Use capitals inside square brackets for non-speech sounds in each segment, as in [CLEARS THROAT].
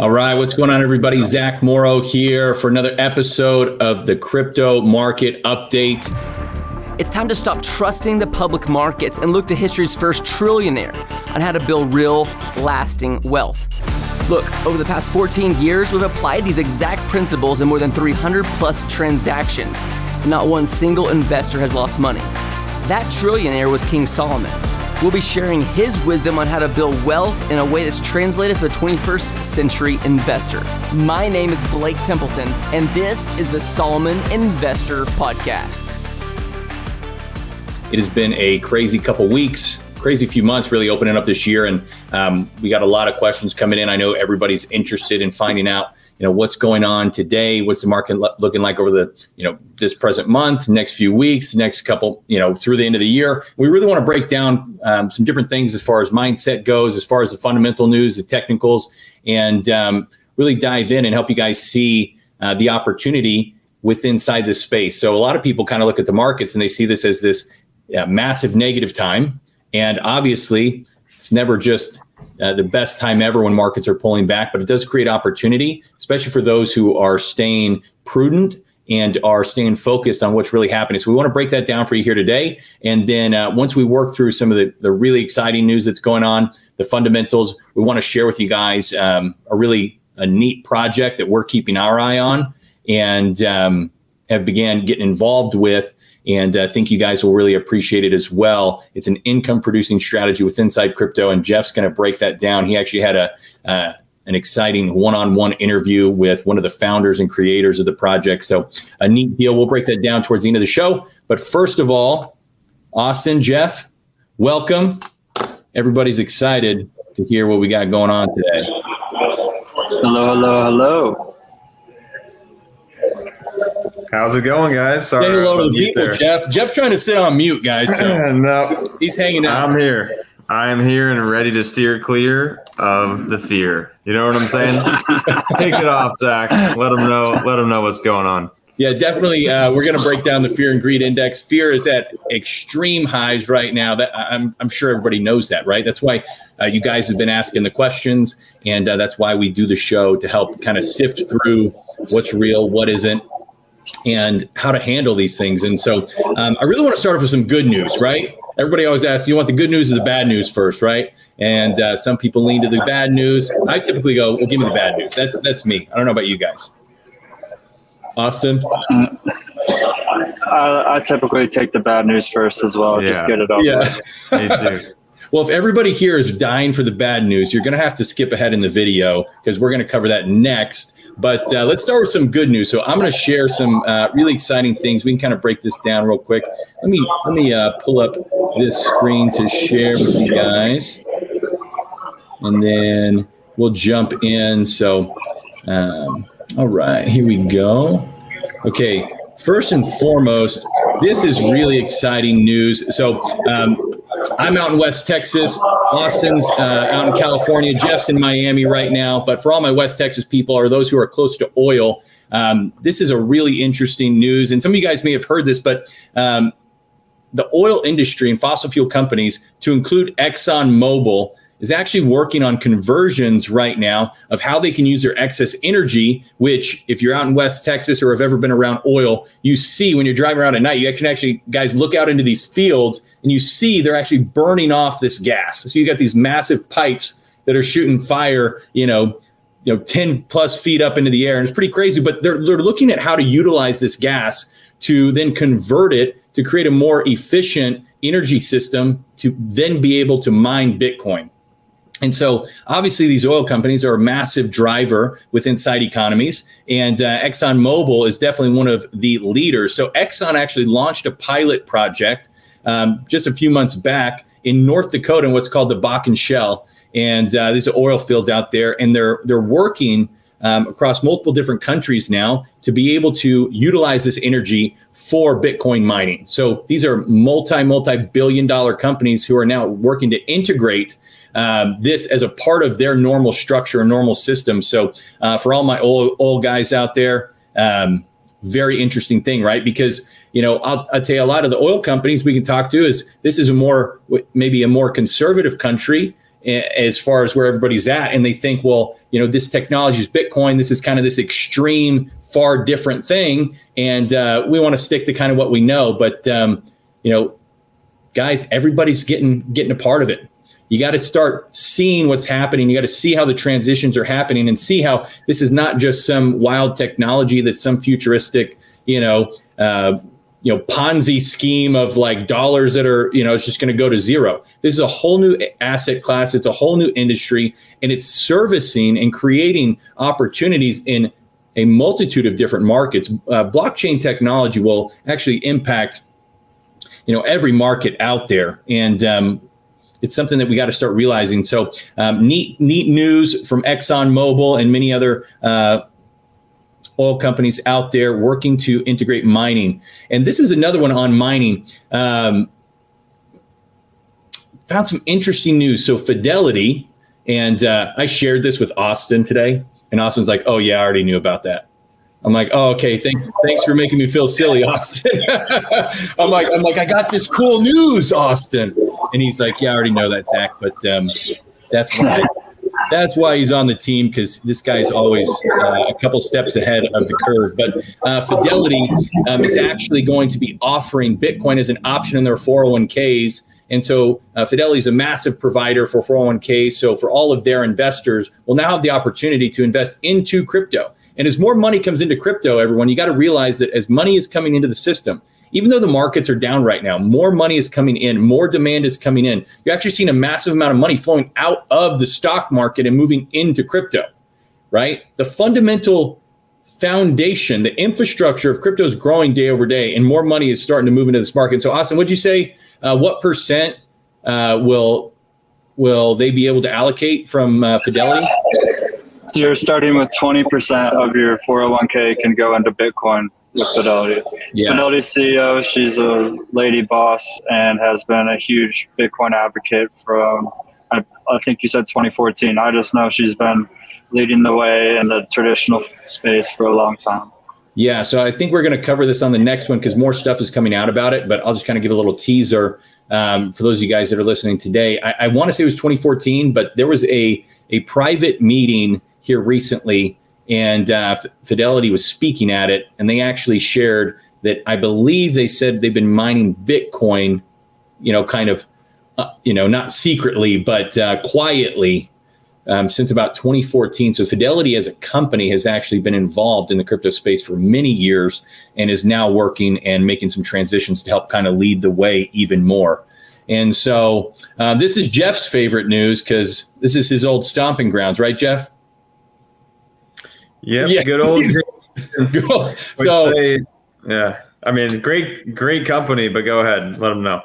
All right, what's going on, everybody? Zach Morrow here for another episode of the Crypto Market Update. It's time to stop trusting the public markets and look to history's first trillionaire on how to build real, lasting wealth. Look, over the past 14 years, we've applied these exact principles in more than 300 plus transactions. Not one single investor has lost money. That trillionaire was King Solomon. We'll be sharing his wisdom on how to build wealth in a way that's translated for the 21st century investor. My name is Blake Templeton, and this is the Solomon Investor Podcast. It has been a crazy couple weeks, crazy few months, really opening up this year, and um, we got a lot of questions coming in. I know everybody's interested in finding out you know what's going on today what's the market lo- looking like over the you know this present month next few weeks next couple you know through the end of the year. We really want to break down um, some different things as far as mindset goes as far as the fundamental news the technicals and um, really dive in and help you guys see uh, the opportunity within inside this space. So a lot of people kind of look at the markets and they see this as this uh, massive negative time. And obviously it's never just uh, the best time ever when markets are pulling back, but it does create opportunity, especially for those who are staying prudent and are staying focused on what's really happening. So we want to break that down for you here today. And then uh, once we work through some of the, the really exciting news that's going on, the fundamentals, we want to share with you guys um, a really a neat project that we're keeping our eye on and um, have began getting involved with and I think you guys will really appreciate it as well. It's an income producing strategy with Inside Crypto, and Jeff's going to break that down. He actually had a uh, an exciting one-on-one interview with one of the founders and creators of the project. So a neat deal. We'll break that down towards the end of the show. But first of all, Austin, Jeff, welcome. Everybody's excited to hear what we got going on today. Hello, hello, hello. How's it going, guys? Sorry, Say hello to the people, there. Jeff. Jeff's trying to sit on mute, guys. So [LAUGHS] no, he's hanging out. I'm here. I'm here and ready to steer clear of the fear. You know what I'm saying? [LAUGHS] Take it off, Zach. Let them know. Let them know what's going on. Yeah, definitely. Uh, we're going to break down the fear and greed index. Fear is at extreme highs right now. That I'm, I'm sure everybody knows that, right? That's why uh, you guys have been asking the questions, and uh, that's why we do the show to help kind of sift through what's real, what isn't, and how to handle these things. And so um, I really want to start off with some good news, right? Everybody always asks, you want the good news or the bad news first, right? And uh, some people lean to the bad news. I typically go, well, give me the bad news. That's that's me. I don't know about you guys. Austin? I, I typically take the bad news first as well. Yeah. Just get it off. Yeah. [LAUGHS] me too. Well, if everybody here is dying for the bad news, you're going to have to skip ahead in the video because we're going to cover that next. But uh, let's start with some good news. So I'm going to share some uh, really exciting things. We can kind of break this down real quick. Let me let me uh, pull up this screen to share with you guys, and then we'll jump in. So, um, all right, here we go. Okay, first and foremost, this is really exciting news. So. Um, I'm out in West Texas. Austin's uh, out in California. Jeff's in Miami right now. But for all my West Texas people or those who are close to oil, um, this is a really interesting news. And some of you guys may have heard this, but um, the oil industry and fossil fuel companies, to include Exxon Mobil, is actually working on conversions right now of how they can use their excess energy, which, if you're out in West Texas or have ever been around oil, you see when you're driving around at night, you can actually, guys, look out into these fields and you see they're actually burning off this gas. So you got these massive pipes that are shooting fire, you know, you know, 10 plus feet up into the air. And it's pretty crazy, but they're, they're looking at how to utilize this gas to then convert it to create a more efficient energy system to then be able to mine Bitcoin. And so, obviously, these oil companies are a massive driver with inside economies. And uh, ExxonMobil is definitely one of the leaders. So, Exxon actually launched a pilot project um, just a few months back in North Dakota in what's called the Bakken Shale. And uh, these are oil fields out there, and they're they're working um, across multiple different countries now to be able to utilize this energy for Bitcoin mining. So these are multi multi billion dollar companies who are now working to integrate um, this as a part of their normal structure, and normal system. So uh, for all my old old guys out there, um, very interesting thing, right? Because you know, I'll, I'll, tell you a lot of the oil companies we can talk to is this is a more maybe a more conservative country as far as where everybody's at. And they think well you know this technology is bitcoin. This is kind of this extreme far different thing. And uh, we want to stick to kind of what we know. But um, you know guys everybody's getting getting a part of it. You got to start seeing what's happening. You got to see how the transitions are happening and see how this is not just some wild technology that's some futuristic you know uh, you know ponzi scheme of like dollars that are you know it's just going to go to zero. This is a whole new asset class. It's a whole new industry and it's servicing and creating opportunities in a multitude of different markets. Uh, blockchain technology will actually impact you know every market out there and um, it's something that we got to start realizing. So um, neat neat news from exxon mobil and many other uh, oil companies out there working to integrate mining. And this is another one on mining. Um, found some interesting news. So, Fidelity, and uh, I shared this with Austin today, and Austin's like, "Oh yeah, I already knew about that." I'm like, "Oh okay, thank, thanks for making me feel silly, [LAUGHS] Austin." I'm like, "I'm like, I got this cool news, Austin," and he's like, "Yeah, I already know that, Zach, but um, that's why that's why he's on the team because this guy's always uh, a couple steps ahead of the curve. But uh, Fidelity um, is actually going to be offering Bitcoin as an option in their 401ks. And so uh, Fidelity is a massive provider for 401ks. So for all of their investors, will now have the opportunity to invest into crypto. And as more money comes into crypto, everyone, you got to realize that as money is coming into the system, even though the markets are down right now, more money is coming in, more demand is coming in. You're actually seeing a massive amount of money flowing out of the stock market and moving into crypto, right? The fundamental foundation, the infrastructure of crypto is growing day over day, and more money is starting to move into this market. So, Austin, what'd you say? Uh, what percent uh, will will they be able to allocate from uh, Fidelity? You're starting with 20% of your 401k can go into Bitcoin with Fidelity. Yeah. Fidelity CEO, she's a lady boss and has been a huge Bitcoin advocate from, I, I think you said 2014. I just know she's been leading the way in the traditional space for a long time. Yeah, so I think we're going to cover this on the next one because more stuff is coming out about it. But I'll just kind of give a little teaser um, for those of you guys that are listening today. I, I want to say it was 2014, but there was a a private meeting here recently and uh, Fidelity was speaking at it, and they actually shared that I believe they said they've been mining Bitcoin, you know, kind of, uh, you know, not secretly but uh, quietly um, since about 2014. So Fidelity as a company has actually been involved in the crypto space for many years and is now working and making some transitions to help kind of lead the way even more. And so uh, this is Jeff's favorite news because this is his old stomping grounds, right, Jeff? Yep, yeah, good old. [LAUGHS] so yeah, I mean, great, great company, but go ahead, let them know.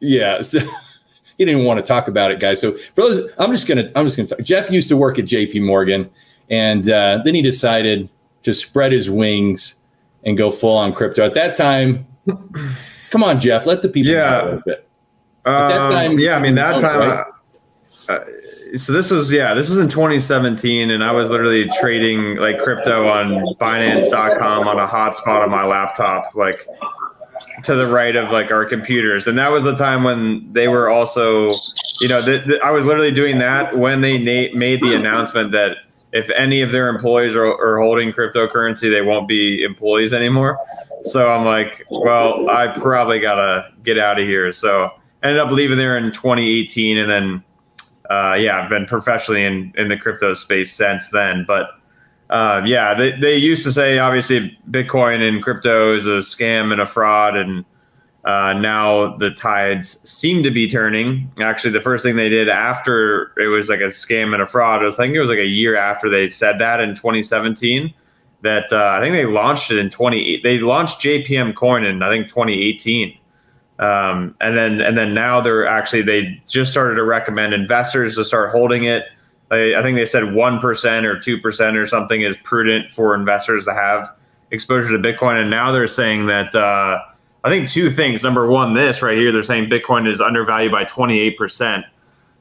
Yeah, so [LAUGHS] he didn't want to talk about it, guys. So for those, I'm just gonna, I'm just gonna talk. Jeff used to work at J.P. Morgan, and uh, then he decided to spread his wings and go full on crypto. At that time, [CLEARS THROAT] come on, Jeff, let the people yeah. know a little bit. At that um, time, yeah, I mean, that time. Right? Uh, uh, so this was yeah this was in 2017 and i was literally trading like crypto on binance.com on a hotspot on my laptop like to the right of like our computers. And that was the time when they were also you know th- th- i was literally doing that when they na- made the announcement that if any of their employees are, are holding cryptocurrency they won't be employees anymore. So i'm like well i probably gotta get out of here. So ended up leaving there in 2018 and then uh, yeah, I've been professionally in, in the crypto space since then. But uh, yeah, they, they used to say obviously Bitcoin and crypto is a scam and a fraud. And uh, now the tides seem to be turning. Actually, the first thing they did after it was like a scam and a fraud, I was thinking it was like a year after they said that in 2017. That uh, I think they launched it in 20. They launched JPM Coin in I think 2018 um, and then and then now they're actually they just started to recommend investors to start holding it. I, I think they said one percent or two percent or something is prudent for investors to have exposure to Bitcoin. And now they're saying that uh, I think two things. Number one, this right here, they're saying Bitcoin is undervalued by twenty eight percent,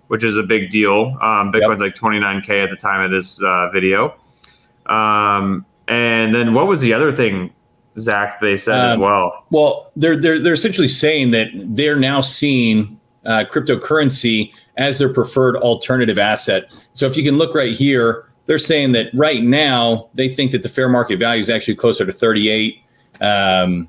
which is a big deal. Um, Bitcoin's yep. like twenty nine k at the time of this uh, video. Um, and then what was the other thing Zach, they said um, as well. Well, they're they're they're essentially saying that they're now seeing uh, cryptocurrency as their preferred alternative asset. So if you can look right here, they're saying that right now they think that the fair market value is actually closer to 38. Um,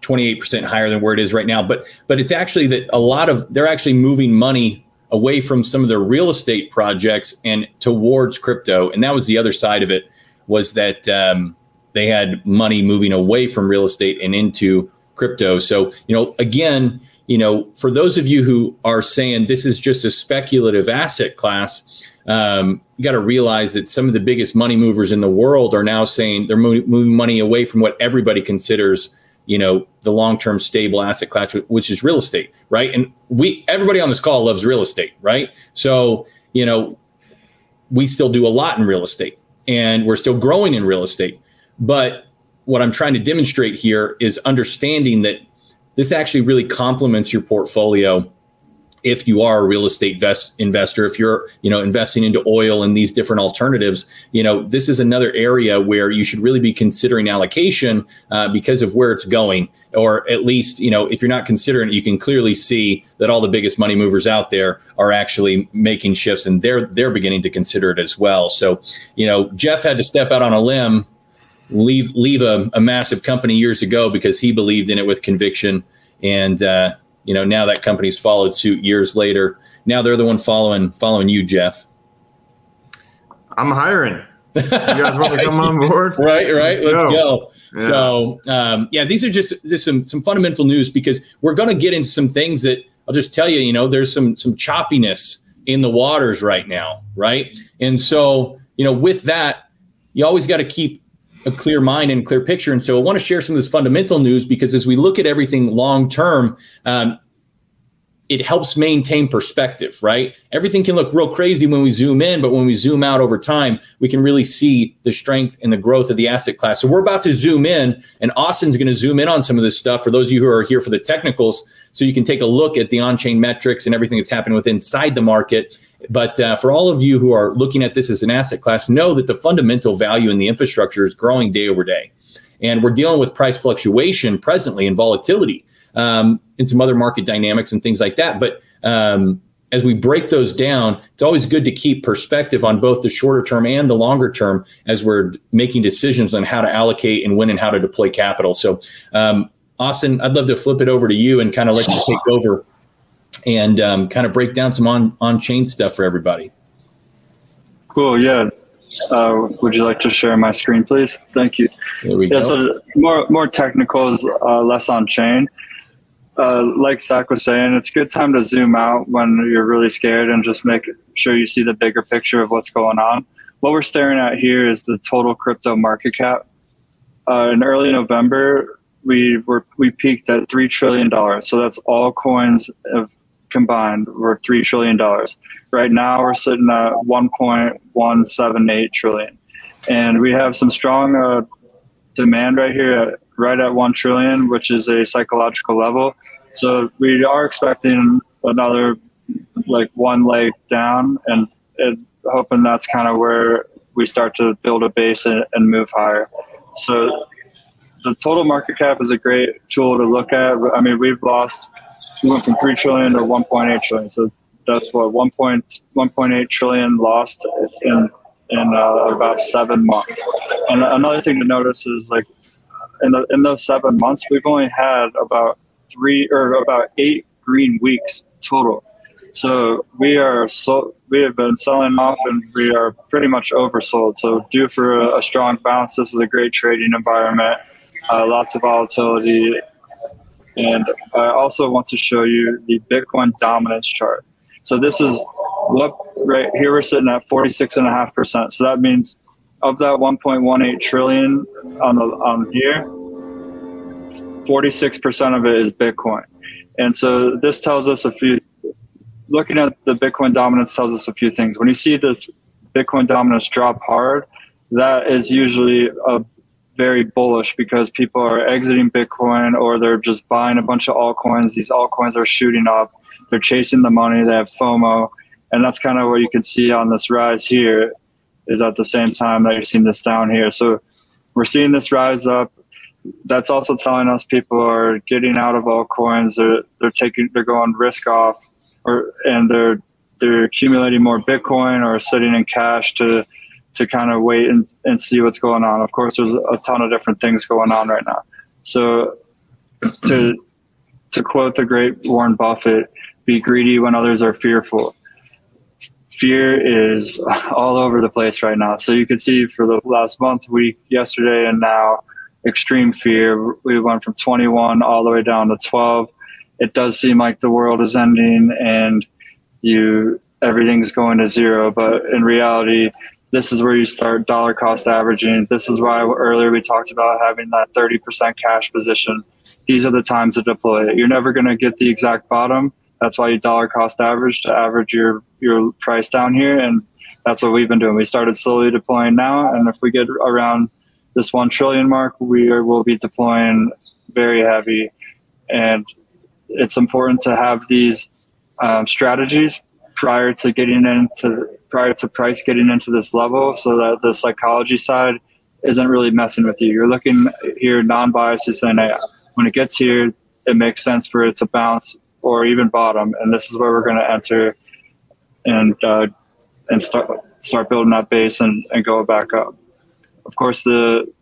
28% higher than where it is right now but but it's actually that a lot of they're actually moving money away from some of their real estate projects and towards crypto and that was the other side of it was that um, they had money moving away from real estate and into crypto so you know again you know for those of you who are saying this is just a speculative asset class um, you got to realize that some of the biggest money movers in the world are now saying they're moving money away from what everybody considers, you know, the long-term stable asset class, which is real estate, right? And we, everybody on this call loves real estate, right? So, you know, we still do a lot in real estate, and we're still growing in real estate. But what I'm trying to demonstrate here is understanding that this actually really complements your portfolio if you are a real estate vest investor if you're you know investing into oil and these different alternatives you know this is another area where you should really be considering allocation uh, because of where it's going. Or at least you know if you're not considering it you can clearly see that all the biggest money movers out there are actually making shifts and they're they're beginning to consider it as well. So you know jeff had to step out on a limb leave leave a, a massive company years ago because he believed in it with conviction. And uh, you know now that company's followed suit years later. Now they're the one following following you jeff. I'm hiring. You guys want to come on board? [LAUGHS] Right right. Let's go, go. Yeah. so um, yeah these are just just some some fundamental news because we're going to get into some things that i'll just tell you you know there's some some choppiness in the waters right now right? And so you know with that you always got to keep a clear mind and clear picture. And so I want to share some of this fundamental news because as we look at everything long term, um, it helps maintain perspective, right? Everything can look real crazy when we zoom in, but when we zoom out over time, we can really see the strength and the growth of the asset class. So we're about to zoom in, and Austin's going to zoom in on some of this stuff for those of you who are here for the technicals, so you can take a look at the on-chain metrics and everything that's happening with inside the market but uh, for all of you who are looking at this as an asset class, know that the fundamental value in the infrastructure is growing day over day. And we're dealing with price fluctuation presently and volatility um, and some other market dynamics and things like that. But um, as we break those down, it's always good to keep perspective on both the shorter term and the longer term as we're making decisions on how to allocate and when and how to deploy capital. So, um, Austin, I'd love to flip it over to you and kind of let you take over and um, kind of break down some on on chain stuff for everybody. Cool. Yeah. Uh, would you like to share my screen, please? Thank you. There we yeah, go. So more more technicals, uh, less on chain. Uh, like Zach was saying, it's a good time to zoom out when you're really scared and just make sure you see the bigger picture of what's going on. What we're staring at here is the total crypto market cap. Uh, in early November, we were we peaked at three trillion dollars. So that's all coins of combined were $3 trillion. Right now, we're sitting at 1.178 trillion. And we have some strong uh, demand right here, at, right at 1 trillion, which is a psychological level. So we are expecting another like one leg down and, and hoping that's kind of where we start to build a base and, and move higher. So the total market cap is a great tool to look at. I mean, we've lost we went from 3 trillion to 1.8 trillion. So that's what 1.1.8 trillion lost in in uh, about seven months. And another thing to notice is like in, the, in those seven months, we've only had about three or about eight green weeks total. So we are so we have been selling off and we are pretty much oversold. So due for a, a strong bounce, this is a great trading environment. Uh, lots of volatility and I also want to show you the Bitcoin dominance chart. So this is what right here we're sitting at 46.5%. So that means of that 1.18 trillion on the on here, 46% of it is Bitcoin. And so this tells us a few looking at the Bitcoin dominance tells us a few things. When you see the Bitcoin dominance drop hard, that is usually a very bullish because people are exiting Bitcoin or they're just buying a bunch of altcoins. These altcoins are shooting up. They're chasing the money. They have FOMO. And that's kind of what you can see on this rise here is at the same time that you're seeing this down here. So we're seeing this rise up. That's also telling us people are getting out of altcoins. They're, they're taking, they're going risk off or, and they're they're accumulating more Bitcoin or sitting in cash to to kind of wait and, and see what's going on. Of course, there's a ton of different things going on right now. So to to quote the great Warren Buffett, be greedy when others are fearful. Fear is all over the place right now. So you can see for the last month, week, yesterday, and now, extreme fear. We went from 21 all the way down to 12. It does seem like the world is ending and you everything's going to zero. But in reality, this is where you start dollar cost averaging. This is why earlier we talked about having that 30% cash position. These are the times to deploy it. You're never going to get the exact bottom. That's why you dollar cost average to average your, your price down here. And that's what we've been doing. We started slowly deploying now. And if we get around this 1 trillion mark, we will be deploying very heavy. And it's important to have these um, strategies prior to getting into prior to price getting into this level so that the psychology side isn't really messing with you. You're looking here non-biased to saying, hey, when it gets here, it makes sense for it to bounce or even bottom, and this is where we're going to enter and uh, and start start building that base and, and go back up. Of course, the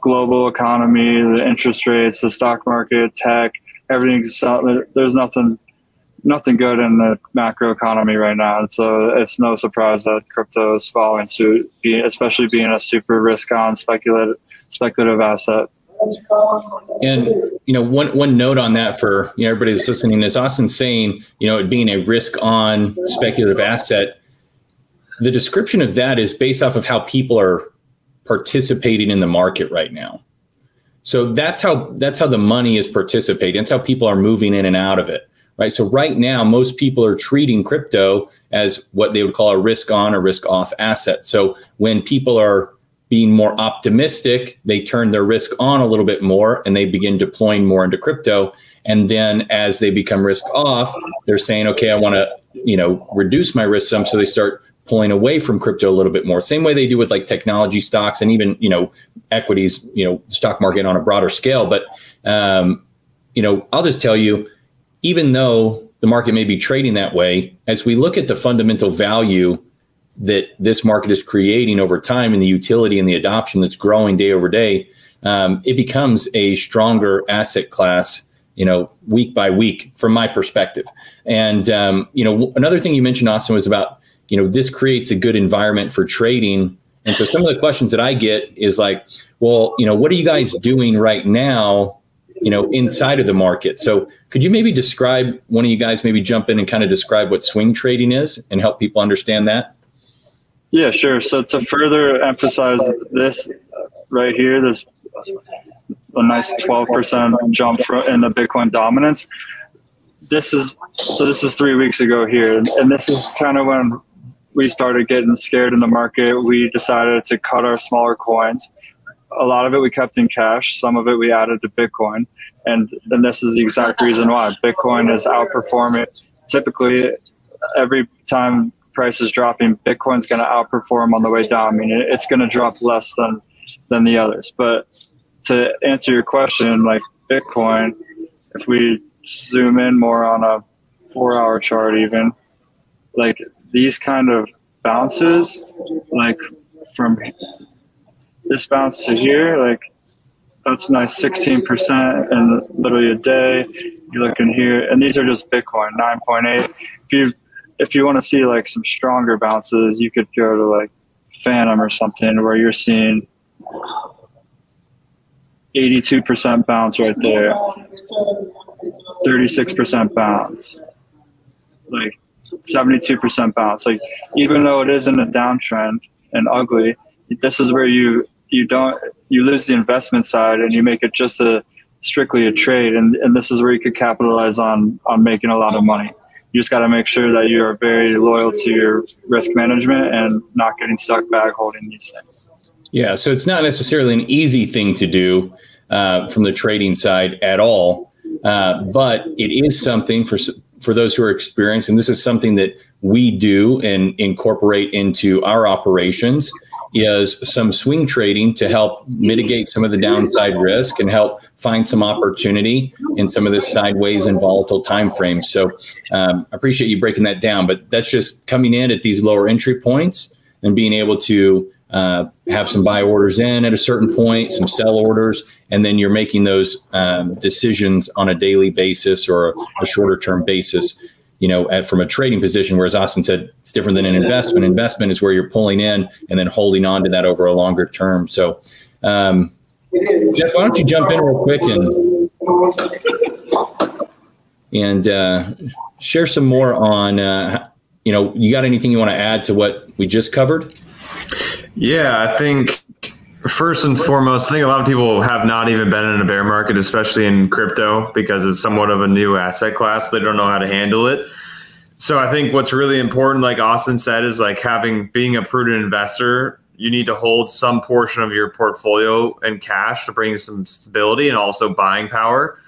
global economy, the interest rates, the stock market, tech, everything's there's nothing nothing good in the macro economy right now. So it's no surprise that crypto is following suit, especially being a super risk on speculative speculative asset. And you know, one one note on that for you know everybody that's listening is Austin saying you know it being a risk on speculative asset. The description of that is based off of how people are participating in the market right now. So that's how that's how the money is participating. That's how people are moving in and out of it right? So right now, most people are treating crypto as what they would call a risk on or risk off asset. So when people are being more optimistic, they turn their risk on a little bit more and they begin deploying more into crypto. And then as they become risk off, they're saying, okay, I want to, you know, reduce my risk some. So they start pulling away from crypto a little bit more. Same way they do with like technology stocks and even, you know, equities, you know, stock market on a broader scale. But, um, you know, I'll just tell you, even though the market may be trading that way, as we look at the fundamental value that this market is creating over time and the utility and the adoption that's growing day over day, um, it becomes a stronger asset class, you know, week by week from my perspective. And, um, you know, another thing you mentioned, Austin, was about, you know, this creates a good environment for trading. And so some of the questions that I get is like, well, you know, what are you guys doing right now you know, inside of the market. So could you maybe describe one of you guys maybe jump in and kind of describe what swing trading is and help people understand that? Yeah, sure. So to further emphasize this right here, this a nice 12% jump in the Bitcoin dominance. This is so this is three weeks ago here, and this is kind of when we started getting scared in the market. We decided to cut our smaller coins a lot of it we kept in cash. Some of it we added to Bitcoin. And, and this is the exact reason why Bitcoin is outperforming. Typically, every time price is dropping, Bitcoin's going to outperform on the way down. I mean, it's going to drop less than than the others. But to answer your question, like Bitcoin, if we zoom in more on a four-hour chart, even like these kind of bounces, like from this bounce to here, like that's nice 16% in literally a day. You're looking here, and these are just Bitcoin 9.8. If you if you want to see like some stronger bounces, you could go to like Fantom or something where you're seeing 82% bounce right there, 36% bounce, like 72% bounce. Like even though it is in a downtrend and ugly, this is where you you don't you lose the investment side and you make it just a strictly a trade. And, and this is where you could capitalize on on making a lot of money. You just got to make sure that you are very loyal to your risk management and not getting stuck back holding these things. Yeah so it's not necessarily an easy thing to do uh, from the trading side at all. Uh, but it is something for for those who are experienced and this is something that we do and incorporate into our operations is some swing trading to help mitigate some of the downside risk and help find some opportunity in some of the sideways and volatile time frames. So um, appreciate you breaking that down, but that's just coming in at these lower entry points and being able to uh, have some buy orders in at a certain point, some sell orders, and then you're making those um, decisions on a daily basis or a shorter term basis you know, at, from a trading position, whereas Austin said it's different than an investment. Investment is where you're pulling in and then holding on to that over a longer term. So, um, Jeff, why don't you jump in real quick and and uh, share some more on, uh, you know, you got anything you want to add to what we just covered? Yeah, I think first and foremost, I think a lot of people have not even been in a bear market, especially in crypto, because it's somewhat of a new asset class. They don't know how to handle it. So I think what's really important, like Austin said, is like having being a prudent investor. You need to hold some portion of your portfolio in cash to bring some stability and also buying power.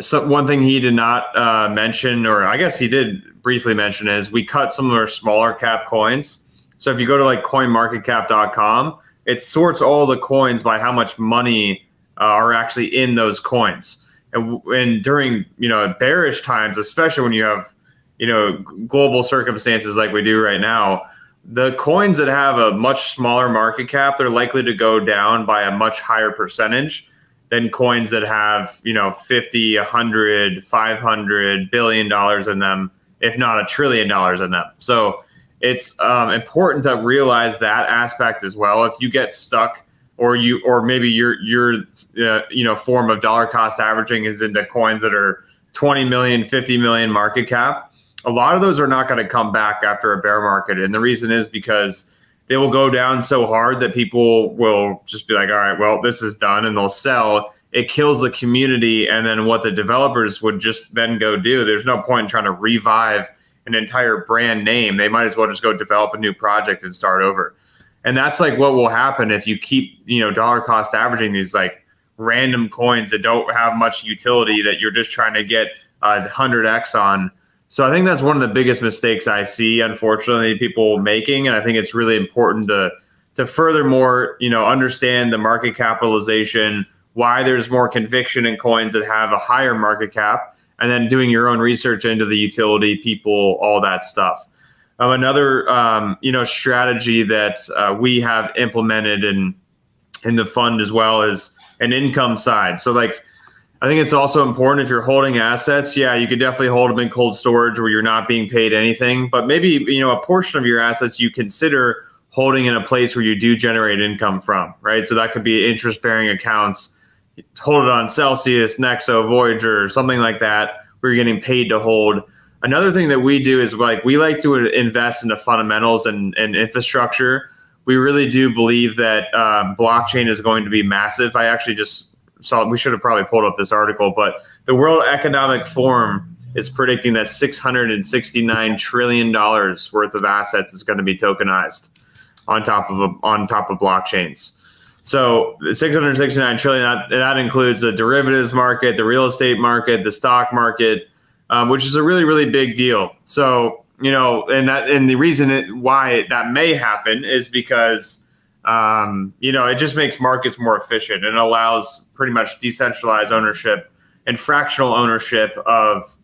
So one thing he did not uh, mention, or I guess he did briefly mention, is we cut some of our smaller cap coins. So if you go to like CoinMarketCap.com it sorts all the coins by how much money uh, are actually in those coins. And, and during you know bearish times, especially when you have you know global circumstances like we do right now, the coins that have a much smaller market cap, they're likely to go down by a much higher percentage than coins that have you know 50 100 500 billion dollars in them if not a trillion dollars in them so it's um, important to realize that aspect as well. If you get stuck, or you, or maybe your your uh, you know form of dollar cost averaging is into coins that are 20 million, 50 million market cap. A lot of those are not going to come back after a bear market, and the reason is because they will go down so hard that people will just be like, all right, well, this is done, and they'll sell. It kills the community, and then what the developers would just then go do. There's no point in trying to revive an entire brand name, they might as well just go develop a new project and start over. And that's like what will happen if you keep, you know, dollar cost averaging these like random coins that don't have much utility that you're just trying to get a hundred X on. So I think that's one of the biggest mistakes I see, unfortunately, people making. And I think it's really important to to furthermore, you know, understand the market capitalization, why there's more conviction in coins that have a higher market cap and then doing your own research into the utility, people, all that stuff. Um, another um, you know strategy that uh, we have implemented in in the fund as well is an income side. So like I think it's also important if you're holding assets, yeah, you could definitely hold them in cold storage where you're not being paid anything, but maybe you know a portion of your assets you consider holding in a place where you do generate income from, right? So that could be interest bearing accounts hold it on Celsius, Nexo, Voyager, something like that, you're getting paid to hold. Another thing that we do is like we like to invest in the fundamentals and, and infrastructure. We really do believe that um, blockchain is going to be massive. I actually just saw we should have probably pulled up this article, but the World Economic Forum is predicting that 669 trillion dollars worth of assets is going to be tokenized on top of a, on top of blockchains. So 669 trillion, that, that includes the derivatives market, the real estate market, the stock market, um, which is a really, really big deal. So, you know, and that, and the reason it, why that may happen is because, um, you know, it just makes markets more efficient and allows pretty much decentralized ownership and fractional ownership of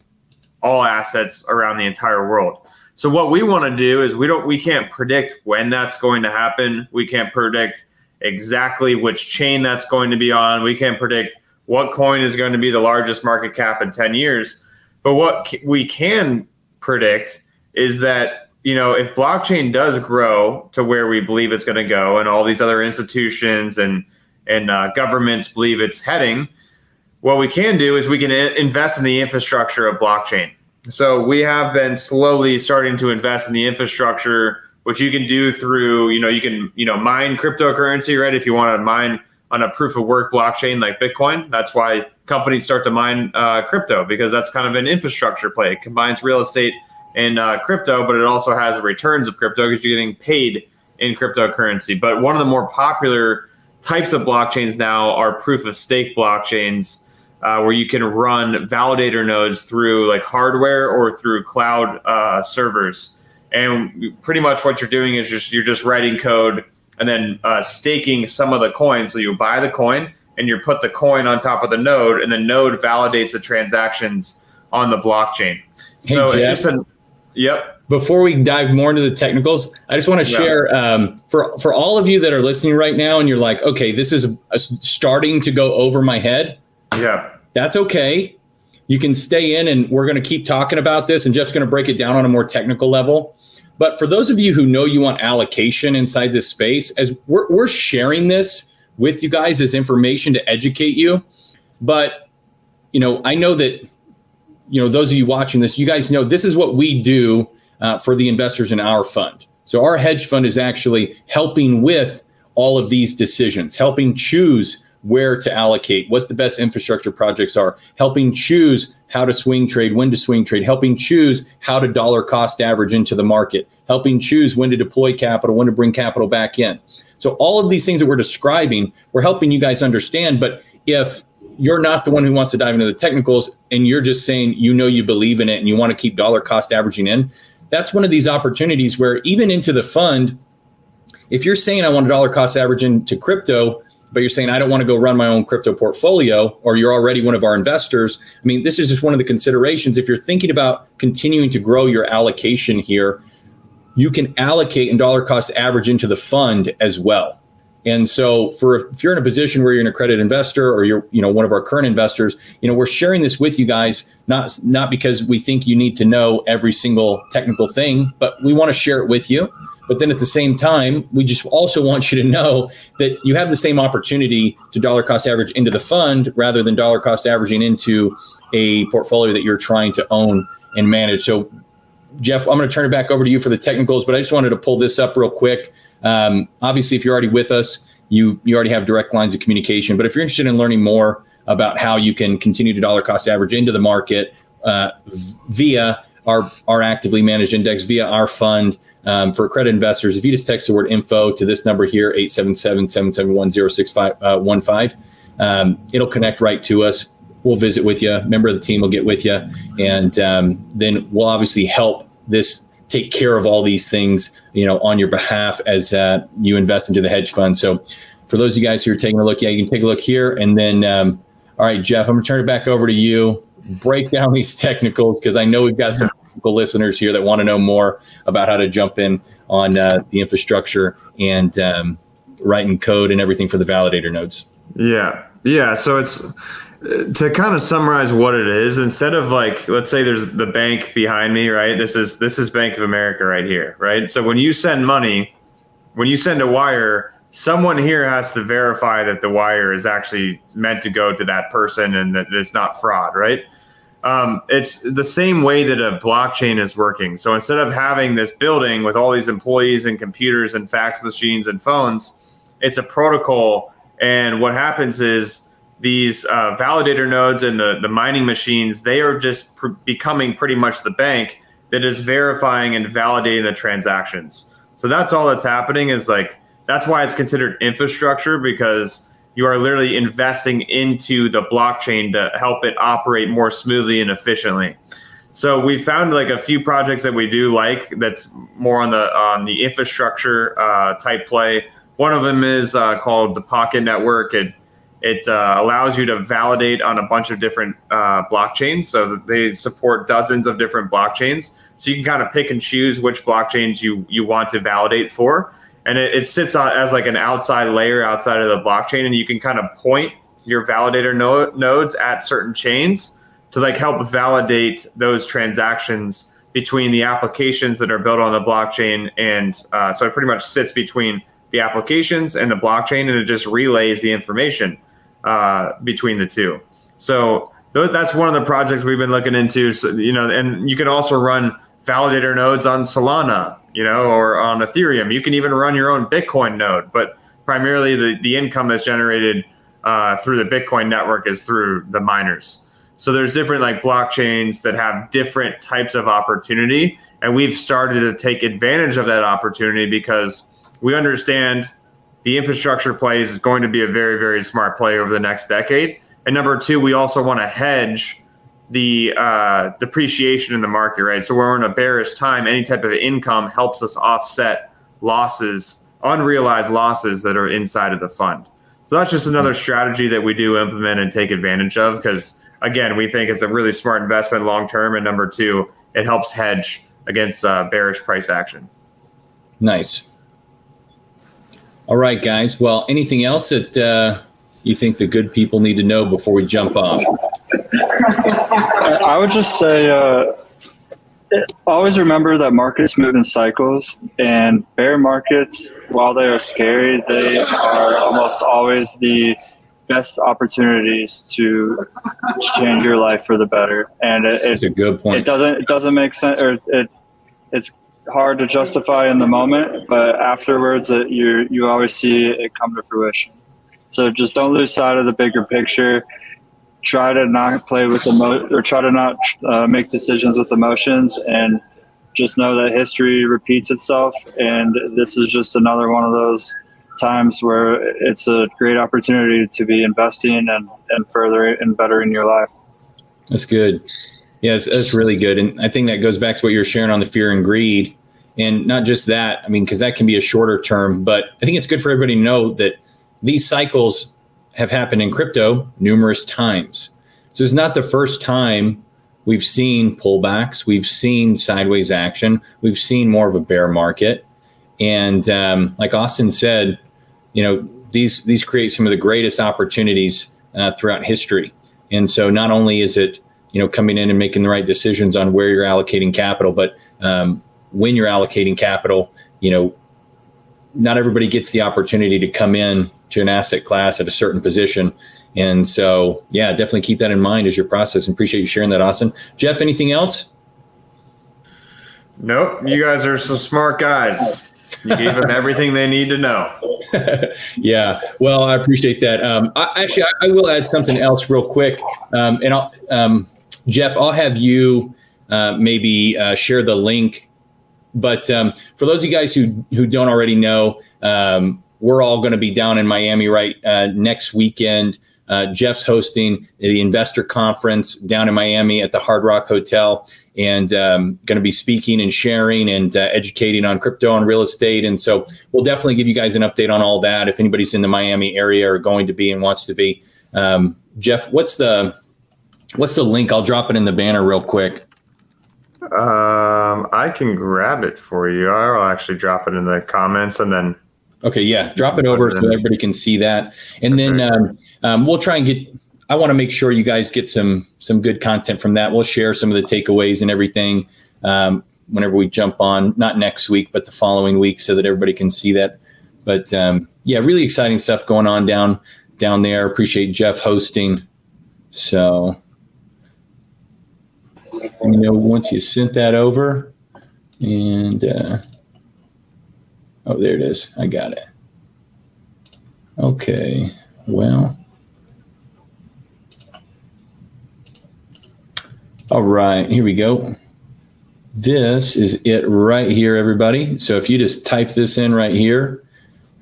all assets around the entire world. So what we want to do is we don't, we can't predict when that's going to happen. We can't predict exactly which chain that's going to be on. We can't predict what coin is going to be the largest market cap in 10 years. But what we can predict is that, you know, if blockchain does grow to where we believe it's going to go and all these other institutions and and uh, governments believe it's heading, what we can do is we can invest in the infrastructure of blockchain. So we have been slowly starting to invest in the infrastructure which you can do through, you know, you can, you know, mine cryptocurrency, right? If you want to mine on a proof of work blockchain like Bitcoin, that's why companies start to mine uh, crypto because that's kind of an infrastructure play. It combines real estate and uh, crypto, but it also has the returns of crypto because you're getting paid in cryptocurrency. But one of the more popular types of blockchains now are proof of stake blockchains. Uh, where you can run validator nodes through like hardware or through cloud uh, servers and pretty much what you're doing is just you're just writing code and then uh, staking some of the coin. So you buy the coin and you put the coin on top of the node, and the node validates the transactions on the blockchain. Hey, so Jeff, it's just a yep. Before we dive more into the technicals, I just want to yeah. share um, for for all of you that are listening right now, and you're like, okay, this is a, a starting to go over my head. Yeah, that's okay. You can stay in, and we're going to keep talking about this, and Jeff's going to break it down on a more technical level. But for those of you who know you want allocation inside this space, as we're, we're sharing this with you guys as information to educate you. But, you know, I know that, you know, those of you watching this, you guys know this is what we do uh, for the investors in our fund. So our hedge fund is actually helping with all of these decisions, helping choose where to allocate, what the best infrastructure projects are, helping choose how to swing trade, when to swing trade, helping choose how to dollar cost average into the market, helping choose when to deploy capital, when to bring capital back in. So all of these things that we're describing, we're helping you guys understand. But if you're not the one who wants to dive into the technicals and you're just saying you know you believe in it and you want to keep dollar cost averaging in, that's one of these opportunities where even into the fund, if you're saying I want a dollar cost average into crypto, but you're saying I don't want to go run my own crypto portfolio, or you're already one of our investors. I mean, this is just one of the considerations. If you're thinking about continuing to grow your allocation here, you can allocate and dollar cost average into the fund as well. And so for if you're in a position where you're an accredited investor or you're, you know, one of our current investors, you know, we're sharing this with you guys, not not because we think you need to know every single technical thing, but we want to share it with you. But then at the same time, we just also want you to know that you have the same opportunity to dollar cost average into the fund rather than dollar cost averaging into a portfolio that you're trying to own and manage. So Jeff, I'm going to turn it back over to you for the technicals, but I just wanted to pull this up real quick. Um, obviously, if you're already with us, you you already have direct lines of communication. But if you're interested in learning more about how you can continue to dollar cost average into the market uh, via our our actively managed index, via our fund um, for credit investors, if you just text the word info to this number here, 877-771-0615, uh, um, it'll connect right to us we'll visit with you. A member of the team will get with you, and um, then we'll obviously help this take care of all these things, you know, on your behalf as uh, you invest into the hedge fund. So, for those of you guys who are taking a look, yeah, you can take a look here, and then, um, all right, Jeff, I'm gonna turn it back over to you. Break down [LAUGHS] these technicals because I know we've got some listeners here that want to know more about how to jump in on uh, the infrastructure and um, writing code and everything for the validator nodes. Yeah, yeah. So it's to kind of summarize what it is instead of like let's say there's the bank behind me right this is this is bank of america right here right so when you send money when you send a wire someone here has to verify that the wire is actually meant to go to that person and that it's not fraud right um, it's the same way that a blockchain is working so instead of having this building with all these employees and computers and fax machines and phones it's a protocol and what happens is these uh, validator nodes and the, the mining machines, they are just pr- becoming pretty much the bank that is verifying and validating the transactions. So that's all that's happening is like, that's why it's considered infrastructure because you are literally investing into the blockchain to help it operate more smoothly and efficiently. So we found like a few projects that we do like that's more on the on the infrastructure uh, type play. One of them is uh, called the Pocket Network. It it uh, allows you to validate on a bunch of different uh, blockchains. So they support dozens of different blockchains. So you can kind of pick and choose which blockchains you you want to validate for, and it, it sits as like an outside layer outside of the blockchain, and you can kind of point your validator no- nodes at certain chains to like help validate those transactions between the applications that are built on the blockchain, and uh, so it pretty much sits between the applications and the blockchain, and it just relays the information uh, between the two. So that's one of the projects we've been looking into. So, you know, and you can also run validator nodes on Solana, you know, or on Ethereum. You can even run your own Bitcoin node, but primarily the, the income that's generated uh, through the Bitcoin network is through the miners. So there's different like blockchains that have different types of opportunity, and we've started to take advantage of that opportunity because we understand the infrastructure plays is going to be a very, very smart play over the next decade. And number two, we also want to hedge the uh, depreciation in the market, right? So when we're in a bearish time, any type of income helps us offset losses unrealized losses that are inside of the fund. So that's just another strategy that we do implement and take advantage of because again, we think it's a really smart investment long term. And number two, it helps hedge against uh, bearish price action. Nice. All right, guys. Well, anything else that uh, you think the good people need to know before we jump off? I would just say uh, always remember that markets move in cycles, and bear markets, while they are scary, they are almost always the best opportunities to change your life for the better. And it, it's a good point. It doesn't it doesn't make sense, or it it's hard to justify in the moment, but afterwards, it, you you always see it come to fruition. So just don't lose sight of the bigger picture. Try to not play with the emo or try to not uh, make decisions with emotions and just know that history repeats itself and this is just another one of those times where it's a great opportunity to be investing and, and further and bettering your life. That's good. Yes that's really good and i think that goes back to what you're sharing on the fear and greed. And not just that i mean because that can be a shorter term but i think it's good for everybody to know that these cycles have happened in crypto numerous times. So it's not the first time we've seen pullbacks, we've seen sideways action, we've seen more of a bear market, and um, like Austin said, you know these these create some of the greatest opportunities uh, throughout history. And so not only is it you know coming in and making the right decisions on where you're allocating capital, but um, when you're allocating capital, you know not everybody gets the opportunity to come in to an asset class at a certain position. And so, yeah, definitely keep that in mind as your process. And appreciate you sharing that, Austin. Jeff, anything else? Nope. You guys are some smart guys. You gave them everything they need to know. [LAUGHS] yeah. Well, I appreciate that. Um, I, actually, I, I, will add something else real quick. Um, and I'll, um, Jeff, I'll have you uh, maybe uh, share the link. But um, for those of you guys who who don't already know, um, we're all going to be down in Miami right uh, next weekend. Uh, Jeff's hosting the investor conference down in Miami at the Hard Rock Hotel and um, going to be speaking and sharing and uh, educating on crypto and real estate. And so we'll definitely give you guys an update on all that if anybody's in the Miami area or going to be and wants to be. Um, Jeff, what's the what's the link? I'll drop it in the banner real quick. Um, I can grab it for you. I'll actually drop it in the comments and then Okay, yeah, drop it over so everybody can see that, and then um, um, we'll try and get. I want to make sure you guys get some some good content from that. We'll share some of the takeaways and everything um, whenever we jump on, not next week, but the following week, so that everybody can see that. But um, yeah, really exciting stuff going on down down there. Appreciate Jeff hosting. So, you know, once you sent that over, and. Uh, Oh, there it is. I got it. Okay. Well. All right. Here we go. This is it right here, everybody. So if you just type this in right here,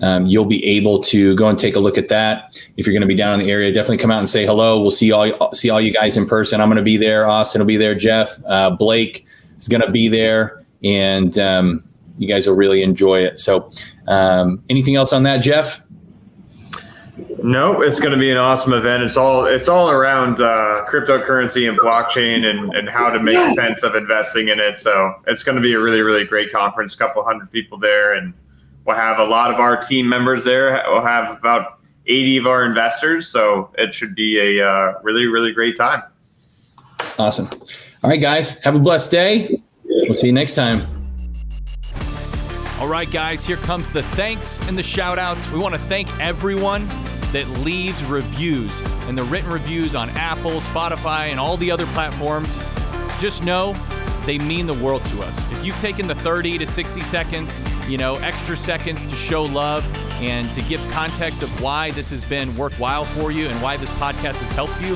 um, you'll be able to go and take a look at that. If you're going to be down in the area, definitely come out and say hello. We'll see all see all you guys in person. I'm going to be there. Austin will be there. Jeff, uh, Blake is going to be there, and um, you guys will really enjoy it. So, um, anything else on that, Jeff? No, it's going to be an awesome event. It's all it's all around uh, cryptocurrency and blockchain and, and how to make yes. sense of investing in it. So it's going to be a really really great conference. A couple hundred people there, and we'll have a lot of our team members there. We'll have about eighty of our investors. So it should be a uh, really really great time. Awesome. All right, guys, have a blessed day. We'll see you next time. All right, guys, here comes the thanks and the shout outs. We want to thank everyone that leaves reviews and the written reviews on Apple, Spotify, and all the other platforms. Just know they mean the world to us. If you've taken the 30 to 60 seconds, you know, extra seconds to show love and to give context of why this has been worthwhile for you and why this podcast has helped you,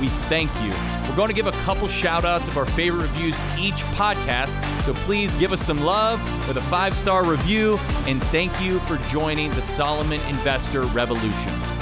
we thank you. We're going to give a couple shout outs of our favorite reviews each podcast, so please give us some love with a five star review and thank you for joining the Solomon Investor Revolution.